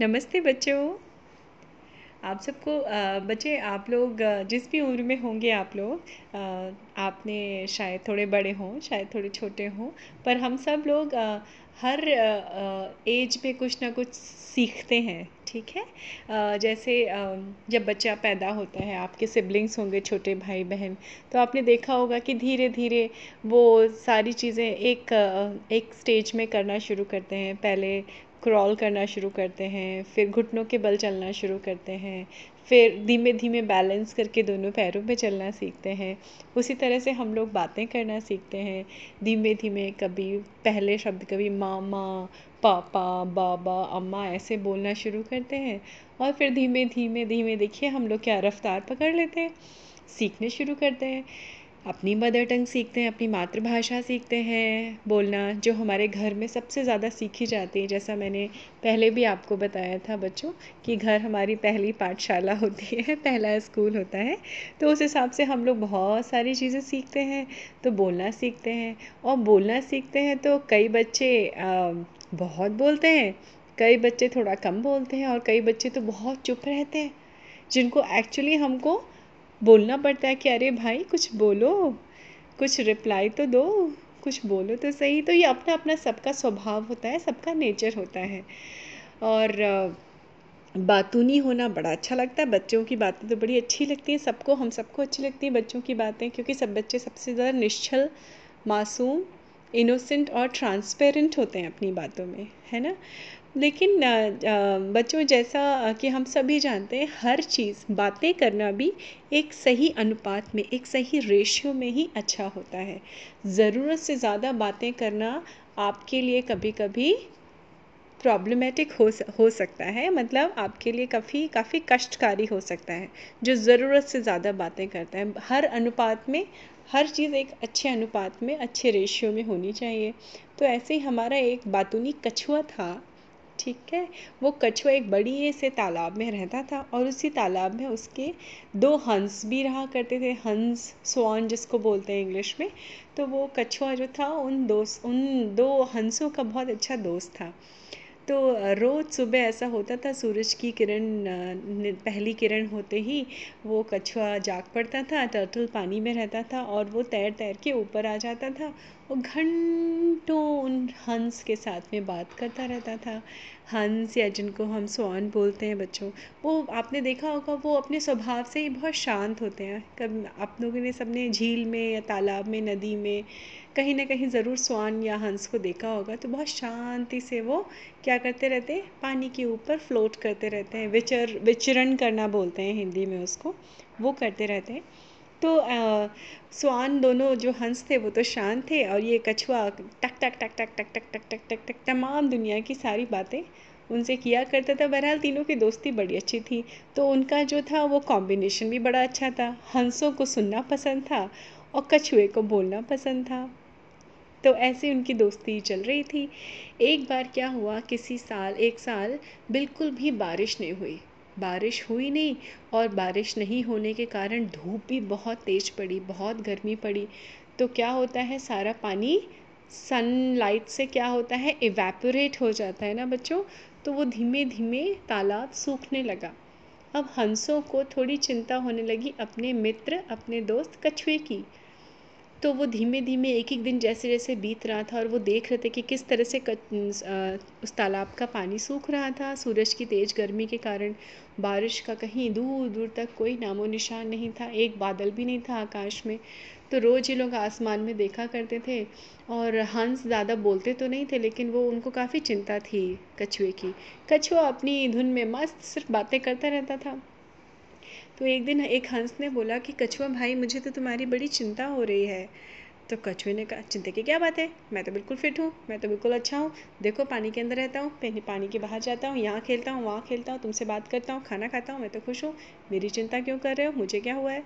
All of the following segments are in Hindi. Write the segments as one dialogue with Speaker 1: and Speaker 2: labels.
Speaker 1: नमस्ते बच्चों। आप सबको बच्चे, आप लोग जिस भी उम्र में होंगे आप लोग आपने शायद थोड़े बड़े हों, शायद थोड़े छोटे हों, पर हम सब लोग हर एज में कुछ ना कुछ सीखते हैं, ठीक है? जैसे जब बच्चा पैदा होता है, आपके सिबलिंग्स होंगे, छोटे भाई बहन तो आपने देखा होगा कि धीरे धीरे वो सारी चीज़ें एक एक स्टेज में करना शुरू करते हैं। पहले क्रॉल करना शुरू करते हैं, फिर घुटनों के बल चलना शुरू करते हैं, फिर धीमे धीमे बैलेंस करके दोनों पैरों पे चलना सीखते हैं। उसी तरह से हम लोग बातें करना सीखते हैं। धीमे धीमे कभी पहले शब्द कभी मामा, पापा, बाबा, अम्मा ऐसे बोलना शुरू करते हैं और फिर धीमे धीमे धीमे देखिए हम लोग क्या रफ्तार पकड़ लेते हैं, सीखने शुरू करते हैं। अपनी मदर टंग सीखते हैं, अपनी मातृभाषा सीखते हैं, बोलना जो हमारे घर में सबसे ज़्यादा सीखी जाती है। जैसा मैंने पहले भी आपको बताया था बच्चों कि घर हमारी पहली पाठशाला होती है, पहला स्कूल होता है। तो उस हिसाब से हम लोग बहुत सारी चीज़ें सीखते हैं तो बोलना सीखते हैं। और बोलना सीखते हैं तो कई बच्चे बहुत बोलते हैं, कई बच्चे थोड़ा कम बोलते हैं और कई बच्चे तो बहुत चुप रहते हैं, जिनको एक्चुअली हमको बोलना पड़ता है कि अरे भाई, कुछ बोलो, कुछ रिप्लाई तो दो, कुछ बोलो तो सही। तो ये अपना अपना सबका स्वभाव होता है, सबका नेचर होता है। और बातूनी होना बड़ा अच्छा लगता है। बच्चों की बातें तो बड़ी अच्छी लगती हैं। सबको, हम सबको अच्छी लगती हैं, बच्चों की बातें, क्योंकि सब बच्चे सबसे ज़्यादा निश्चल, मासूम इनोसेंट और ट्रांसपेरेंट होते हैं अपनी बातों में, है ना? लेकिन बच्चों जैसा कि हम सभी जानते हैं, हर चीज़, बातें करना भी एक सही अनुपात में, एक सही रेशियो में ही अच्छा होता है। ज़रूरत से ज़्यादा बातें करना आपके लिए कभी कभी प्रॉब्लमेटिक हो हो सकता है। मतलब आपके लिए काफ़ी काफ़ी कष्टकारी हो सकता है, जो ज़रूरत से ज़्यादा बातें करता है। हर अनुपात में, हर चीज़ एक अच्छे अनुपात में, अच्छे रेशियो में होनी चाहिए। तो ऐसे ही हमारा एक बातूनी कछुआ था। ठीक है? वो कछुआ एक बड़ी से तालाब में रहता था और उसी तालाब में उसके दो हंस भी रहा करते थे। हंस, स्वान जिसको बोलते हैं इंग्लिश में। तो वो कछुआ जो था, उन दोस्त उन दो हंसों का बहुत अच्छा दोस्त था। तो रोज़ सुबह ऐसा होता था, सूरज की किरण पहली किरण होते ही वो कछुआ जाग पड़ता था, टर्टल पानी में रहता था और वो तैर तैर के ऊपर आ जाता था। और घंटों उन हंस के साथ में बात करता रहता था। हंस या जिनको हम स्वान बोलते हैं बच्चों, वो आपने देखा होगा, वो अपने स्वभाव से ही बहुत शांत होते हैं। कब आप लोगों ने सबने झील में या तालाब में, नदी में कहीं ना कहीं ज़रूर स्वान या हंस को देखा होगा तो बहुत शांति से वो क्या करते रहते हैं? पानी के ऊपर फ्लोट करते रहते हैं। विचर विचरण करना बोलते हैं हिंदी में उसको। वो करते रहते हैं। तो स्वान दोनों जो हंस थे वो तो शांत थे और ये कछुआ टक टक टक टक टक टक टक टक टक टक तमाम दुनिया की सारी बातें उनसे किया करता था बहरहाल तीनों की दोस्ती बड़ी अच्छी थी तो उनका जो था वो कॉम्बिनेशन भी बड़ा अच्छा था हंसों को सुनना पसंद था और कछुए को बोलना पसंद था तो ऐसे उनकी दोस्ती चल रही थी एक बार क्या हुआ किसी साल एक साल बिल्कुल भी बारिश नहीं हुई बारिश हुई नहीं और बारिश नहीं होने के कारण धूप भी बहुत तेज़ पड़ी, बहुत गर्मी पड़ी। तो क्या होता है, सारा पानी सनलाइट से क्या होता है इवेपोरेट हो जाता है ना बच्चों? तो वो धीमे धीमे तालाब सूखने लगा। अब हंसों को थोड़ी चिंता होने लगी अपने मित्र, अपने दोस्त कछुए की। तो वो धीमे धीमे एक एक दिन जैसे जैसे बीत रहा था और वो देख रहे थे कि किस तरह से उस तालाब का पानी सूख रहा था। सूरज की तेज़ गर्मी के कारण बारिश का कहीं दूर दूर तक कोई नामो निशान नहीं था, एक बादल भी नहीं था आकाश में। तो रोज़ ये लोग आसमान में देखा करते थे और हंस ज़्यादा बोलते तो नहीं थे, लेकिन वो उनको काफ़ी चिंता थी कछुए की। कछुआ अपनी धुन में मस्त सिर्फ़ बातें करता रहता था। तो एक दिन एक हंस ने बोला कि, कछुआ भाई, मुझे तो तुम्हारी बड़ी चिंता हो रही है। तो कछुए ने कहा, चिंता की क्या बात है? मैं तो बिल्कुल फिट हूँ, मैं तो बिल्कुल अच्छा हूँ। देखो, पानी के अंदर रहता हूँ पानी के बाहर जाता हूँ, यहाँ खेलता हूँ, वहाँ खेलता हूँ, तुमसे बात करता हूँ, खाना खाता हूँ, मैं तो खुश हूँ। मेरी चिंता क्यों कर रहे हो? मुझे क्या हुआ है?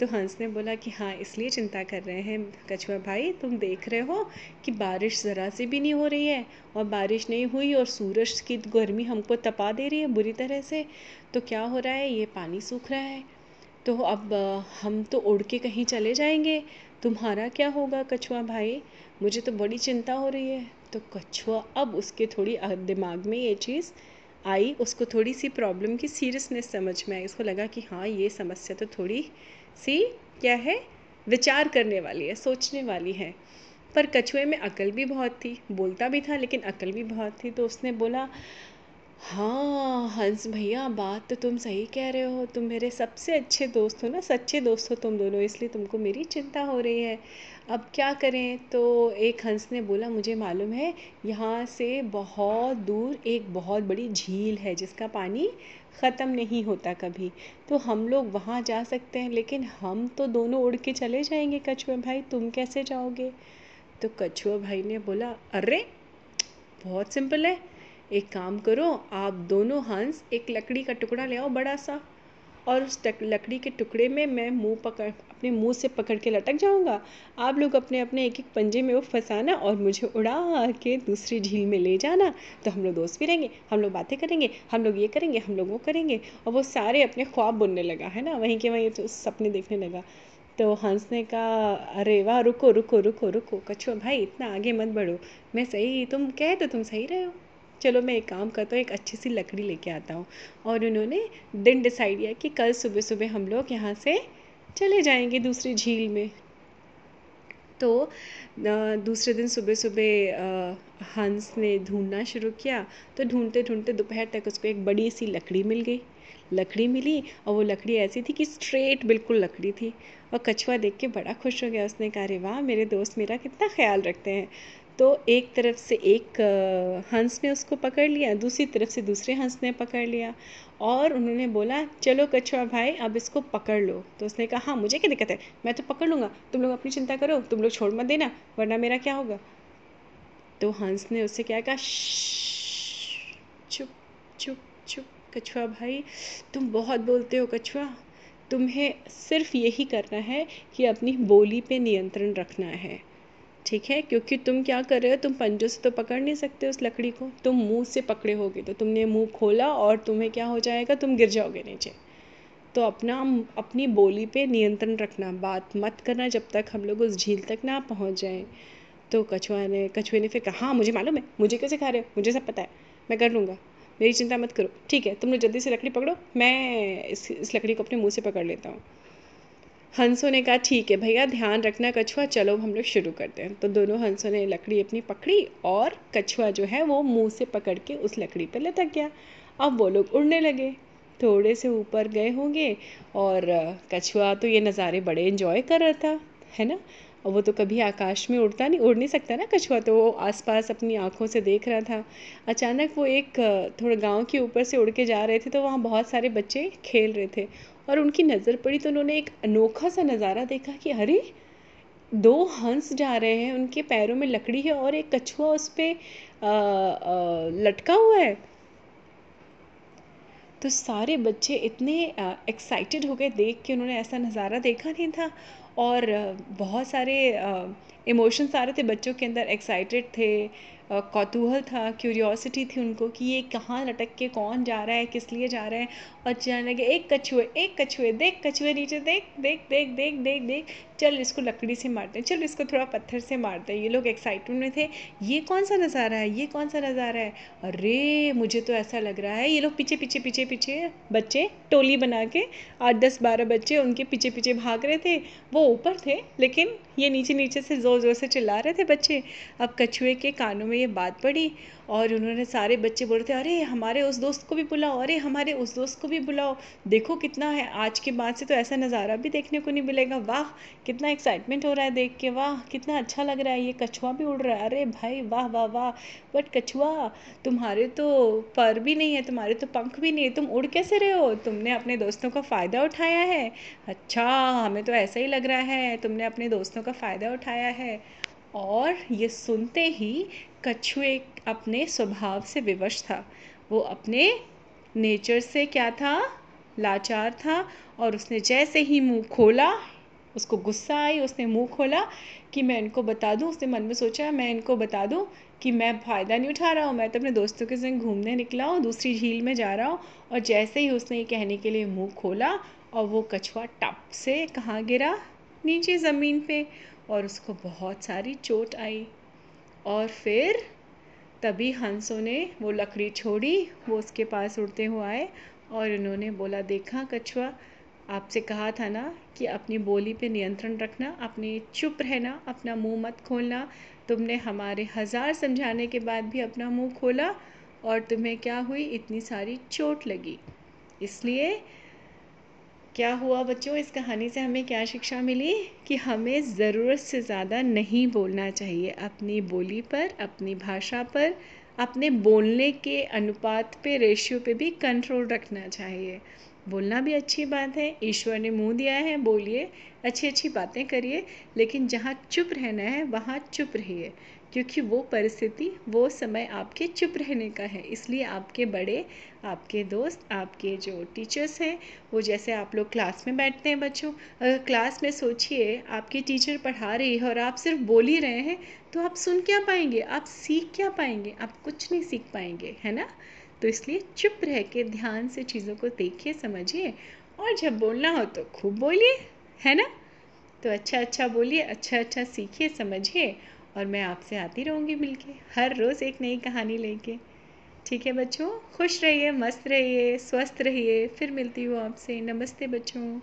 Speaker 1: तो हंस ने बोला कि हाँ इसलिए चिंता कर रहे हैं। कछुआ भाई, तुम देख रहे हो कि बारिश ज़रा से भी नहीं हो रही है और बारिश नहीं हुई और सूरज की गर्मी हमको तपा दे रही है बुरी तरह से। तो क्या हो रहा है? ये पानी सूख रहा है। तो अब हम तो उड़ के कहीं चले जाएँगे। तुम्हारा क्या होगा कछुआ भाई? मुझे तो बड़ी चिंता हो रही है। तो कछुआ, अब उसके थोड़ी दिमाग में ये चीज़ आई, उसको थोड़ी सी प्रॉब्लम की सीरियसनेस समझ में आई। उसको लगा कि हाँ ये समस्या तो थोड़ी सी क्या है, विचार करने वाली है, सोचने वाली है। पर कछुए में अकल भी बहुत थी, बोलता भी था, लेकिन अकल भी बहुत थी तो उसने बोला हाँ हंस भैया, बात तो तुम सही कह रहे हो। तुम मेरे सबसे अच्छे दोस्त हो ना, सच्चे दोस्त हो तुम दोनों, इसलिए तुमको मेरी चिंता हो रही है। अब क्या करें? तो एक हंस ने बोला, मुझे मालूम है, यहाँ से बहुत दूर एक बहुत बड़ी झील है, जिसका पानी ख़त्म नहीं होता कभी। तो हम लोग वहाँ जा सकते हैं, लेकिन हम तो दोनों उड़ के चले जाएँगे कछुए भाई, तुम कैसे जाओगे? तो कछुआ भाई ने बोला, अरे, बहुत सिंपल है एक काम करो, आप दोनों हंस, एक लकड़ी का टुकड़ा ले आओ बड़ा सा और उस लकड़ी के टुकड़े में मैं मुँह पकड़ अपने मुँह से पकड़ के लटक जाऊँगा। आप लोग अपने अपने एक एक पंजे में वो फंसाना और मुझे उड़ा के दूसरी झील में ले जाना। तो हम लोग दोस्त भी रहेंगे, हम लोग बातें करेंगे, हम लोग ये करेंगे, हम लोग वो करेंगे। और वो सारे अपने ख्वाब बुनने लगा, है ना? वहीं के वहीं तो सपने देखने लगा। तो हंस ने कहा अरे वाह, रुको रुको रुको रुको, कछुआ भाई, इतना आगे मत बढ़ो। मैं सही, तुम कह तो तुम सही रहे हो। चलो मैं एक काम करता हूँ, एक अच्छी सी लकड़ी लेके आता हूँ। और उन्होंने दिन डिसाइड किया कि कल सुबह सुबह हम लोग यहाँ से चले जाएँगे दूसरी झील में। तो दूसरे दिन सुबह सुबह हंस ने ढूंढना शुरू किया। तो ढूंढते ढूंढते दोपहर तक उसको एक बड़ी सी लकड़ी मिल गई। लकड़ी मिली और वो लकड़ी ऐसी थी कि स्ट्रेट बिल्कुल लकड़ी थी। और कछुआ देख के बड़ा खुश हो गया। उसने कहा, अरे वाह, मेरे दोस्त मेरा कितना ख्याल रखते हैं। तो एक तरफ़ से एक हंस ने उसको पकड़ लिया, दूसरी तरफ़ से दूसरे हंस ने पकड़ लिया और उन्होंने बोला, चलो कछुआ भाई, अब इसको पकड़ लो। तो उसने कहा हाँ मुझे क्या दिक्कत है? मैं तो पकड़ लूँगा। तुम लोग अपनी चिंता करो, तुम लोग छोड़ मत देना, वरना मेरा क्या होगा? तो हंस ने उससे क्या कहा चुप चुप चुप, कछुआ भाई, तुम बहुत बोलते हो कछुआ। तुम्हें सिर्फ़ यही करना है कि अपनी बोली पे नियंत्रण रखना है। ठीक है? क्योंकि तुम क्या कर रहे हो? तुम पंजों से तो पकड़ नहीं सकते उस लकड़ी को। तुम मुँह से पकड़े होगे तो तुमने मुँह खोला और तुम्हें क्या हो जाएगा? तुम गिर जाओगे नीचे। तो अपना, अपनी बोली पे नियंत्रण रखना, बात मत करना जब तक हम लोग उस झील तक ना पहुँच जाएँ। तो कछुआ ने, कछुए ने फिर कहा हाँ मुझे मालूम है। मुझे कैसे खा रहे हो? मुझे सब पता है। मैं कर लूँगा। मेरी चिंता मत करो। ठीक है, तुम लोग जल्दी से लकड़ी पकड़ो। मैं इस इस लकड़ी को अपने मुँह से पकड़ लेता हूँ। हंसों ने कहा, ठीक है भैया, ध्यान रखना, कछुआ, चलो हम लोग शुरू करते हैं। तो दोनों हंसों ने लकड़ी अपनी पकड़ी और कछुआ जो है वो मुँह से पकड़ के उस लकड़ी पर लटक गया। अब वो लोग उड़ने लगे, थोड़े से ऊपर गए होंगे और कछुआ तो ये नज़ारे बड़े इन्जॉय कर रहा था, है ना? वो तो कभी आकाश में उड़ता नहीं, उड़ नहीं सकता ना कछुआ तो वो आसपास अपनी आँखों से देख रहा था। अचानक वो एक थोड़ा गाँव के ऊपर से उड़ के जा रहे थे तो वहाँ बहुत सारे बच्चे खेल रहे थे और उनकी नज़र पड़ी तो उन्होंने एक अनोखा सा नज़ारा देखा कि अरे, दो हंस जा रहे हैं, उनके पैरों में लकड़ी है और एक कछुआ उस पर लटका हुआ है। तो सारे बच्चे इतने एक्साइटेड हो गए देख के, उन्होंने ऐसा नज़ारा देखा नहीं था और बहुत सारे इमोशंस आ रहे थे बच्चों के अंदर एक्साइटेड थे कौतूहल था क्यूरियोसिटी थी उनको कि ये कहाँ लटक के, कौन जा रहा है, किस लिए जा रहा है और जाने लगे, एक कछुए एक कछुए, देख कछुए नीचे, देख देख देख देख देख देख। चल इसको लकड़ी से मारते हैं, चल इसको थोड़ा पत्थर से मारते हैं। ये लोग एक्साइटमेंट में थे, ये कौन सा नज़ारा है, ये कौन सा नज़ारा है? अरे, मुझे तो ऐसा लग रहा है, ये लोग पीछे पीछे पीछे पीछे बच्चे टोली बना के आठ, दस, बारह बच्चे उनके पीछे पीछे भाग रहे थे। वो ऊपर थे, लेकिन ये नीचे नीचे से ज़ोर ज़ोर से चिल्ला रहे थे बच्चे। अब कछुए के कानों में ये बात पड़ी और उन्होंने सारे बच्चे बोल रहे थे, अरे, हमारे उस दोस्त को भी बुलाओ, अरे, हमारे उस दोस्त को भी बुलाओ। देखो कितना है, आज के बाद से तो ऐसा नज़ारा भी देखने को नहीं मिलेगा। वाह, कितना एक्साइटमेंट हो रहा है देख के, वाह, कितना अच्छा लग रहा है ये, कछुआ भी उड़ रहा है। अरे भाई, वाह वाह वाह। बट कछुआ, तुम्हारे तो पर भी नहीं है, तुम्हारे तो पंख भी नहीं है, तुम उड़ कैसे रहे हो? तुमने अपने दोस्तों का फ़ायदा उठाया है। अच्छा हमें तो ऐसा ही लग रहा है, तुमने अपने दोस्तों का फ़ायदा उठाया है। और ये सुनते ही कछुए अपने स्वभाव से विवश था। वो अपने नेचर से क्या था? लाचार था और उसने जैसे ही मुँह खोला, उसको गुस्सा आई, उसने मुँह खोला कि मैं इनको बता दूँ। उसने मन में सोचा, मैं इनको बता दूँ कि मैं फ़ायदा नहीं उठा रहा हूँ, मैं तो अपने दोस्तों के संग घूमने निकला हूँ, दूसरी झील में जा रहा हूँ। और जैसे ही उसने ये कहने के लिए मुँह खोला और वो कछुआ टप से कहाँ गिरा? नीचे ज़मीन पे। और उसको बहुत सारी चोट आई। और फिर तभी हंसों ने वो लकड़ी छोड़ी, वो उसके पास उड़ते हुए आए और उन्होंने बोला, देखा कछुआ, आपसे कहा था ना कि अपनी बोली पे नियंत्रण रखना, अपनी चुप रहना, अपना मुँह मत खोलना। तुमने हमारे हज़ार समझाने के बाद भी अपना मुँह खोला और तुम्हें क्या हुई? इतनी सारी चोट लगी। इसलिए क्या हुआ बच्चों? इस कहानी से हमें क्या शिक्षा मिली? कि हमें ज़रूरत से ज़्यादा नहीं बोलना चाहिए अपनी बोली पर, अपनी भाषा पर, अपने बोलने के अनुपात पे रेशियो पे भी कंट्रोल रखना चाहिए। बोलना भी अच्छी बात है, ईश्वर ने मुँह दिया है, बोलिए अच्छी अच्छी बातें करिए, लेकिन जहाँ चुप रहना है, वहाँ चुप रहिए, क्योंकि वो परिस्थिति, वो समय आपके चुप रहने का है, इसलिए आपके बड़े, आपके दोस्त, आपके जो टीचर्स हैं, वो जैसे आप लोग क्लास में बैठते हैं बच्चों अगर क्लास में सोचिए, आपकी टीचर पढ़ा रही है और आप सिर्फ़ बोल ही रहे हैं तो आप सुन क्या पाएँगे, आप सीख क्या पाएँगे, आप कुछ नहीं सीख पाएँगे, है ना? तो इसलिए चुप रह के ध्यान से चीज़ों को देखिए, समझिए और जब बोलना हो तो खूब बोलिए, है ना? तो अच्छा अच्छा बोलिए अच्छा अच्छा सीखिए, समझिए और मैं आपसे आती रहूँगी मिलके हर रोज़ एक नई कहानी लेके। ठीक है बच्चों? खुश रहिए, मस्त रहिए, स्वस्थ रहिए। फिर मिलती हूँ आपसे। नमस्ते बच्चों।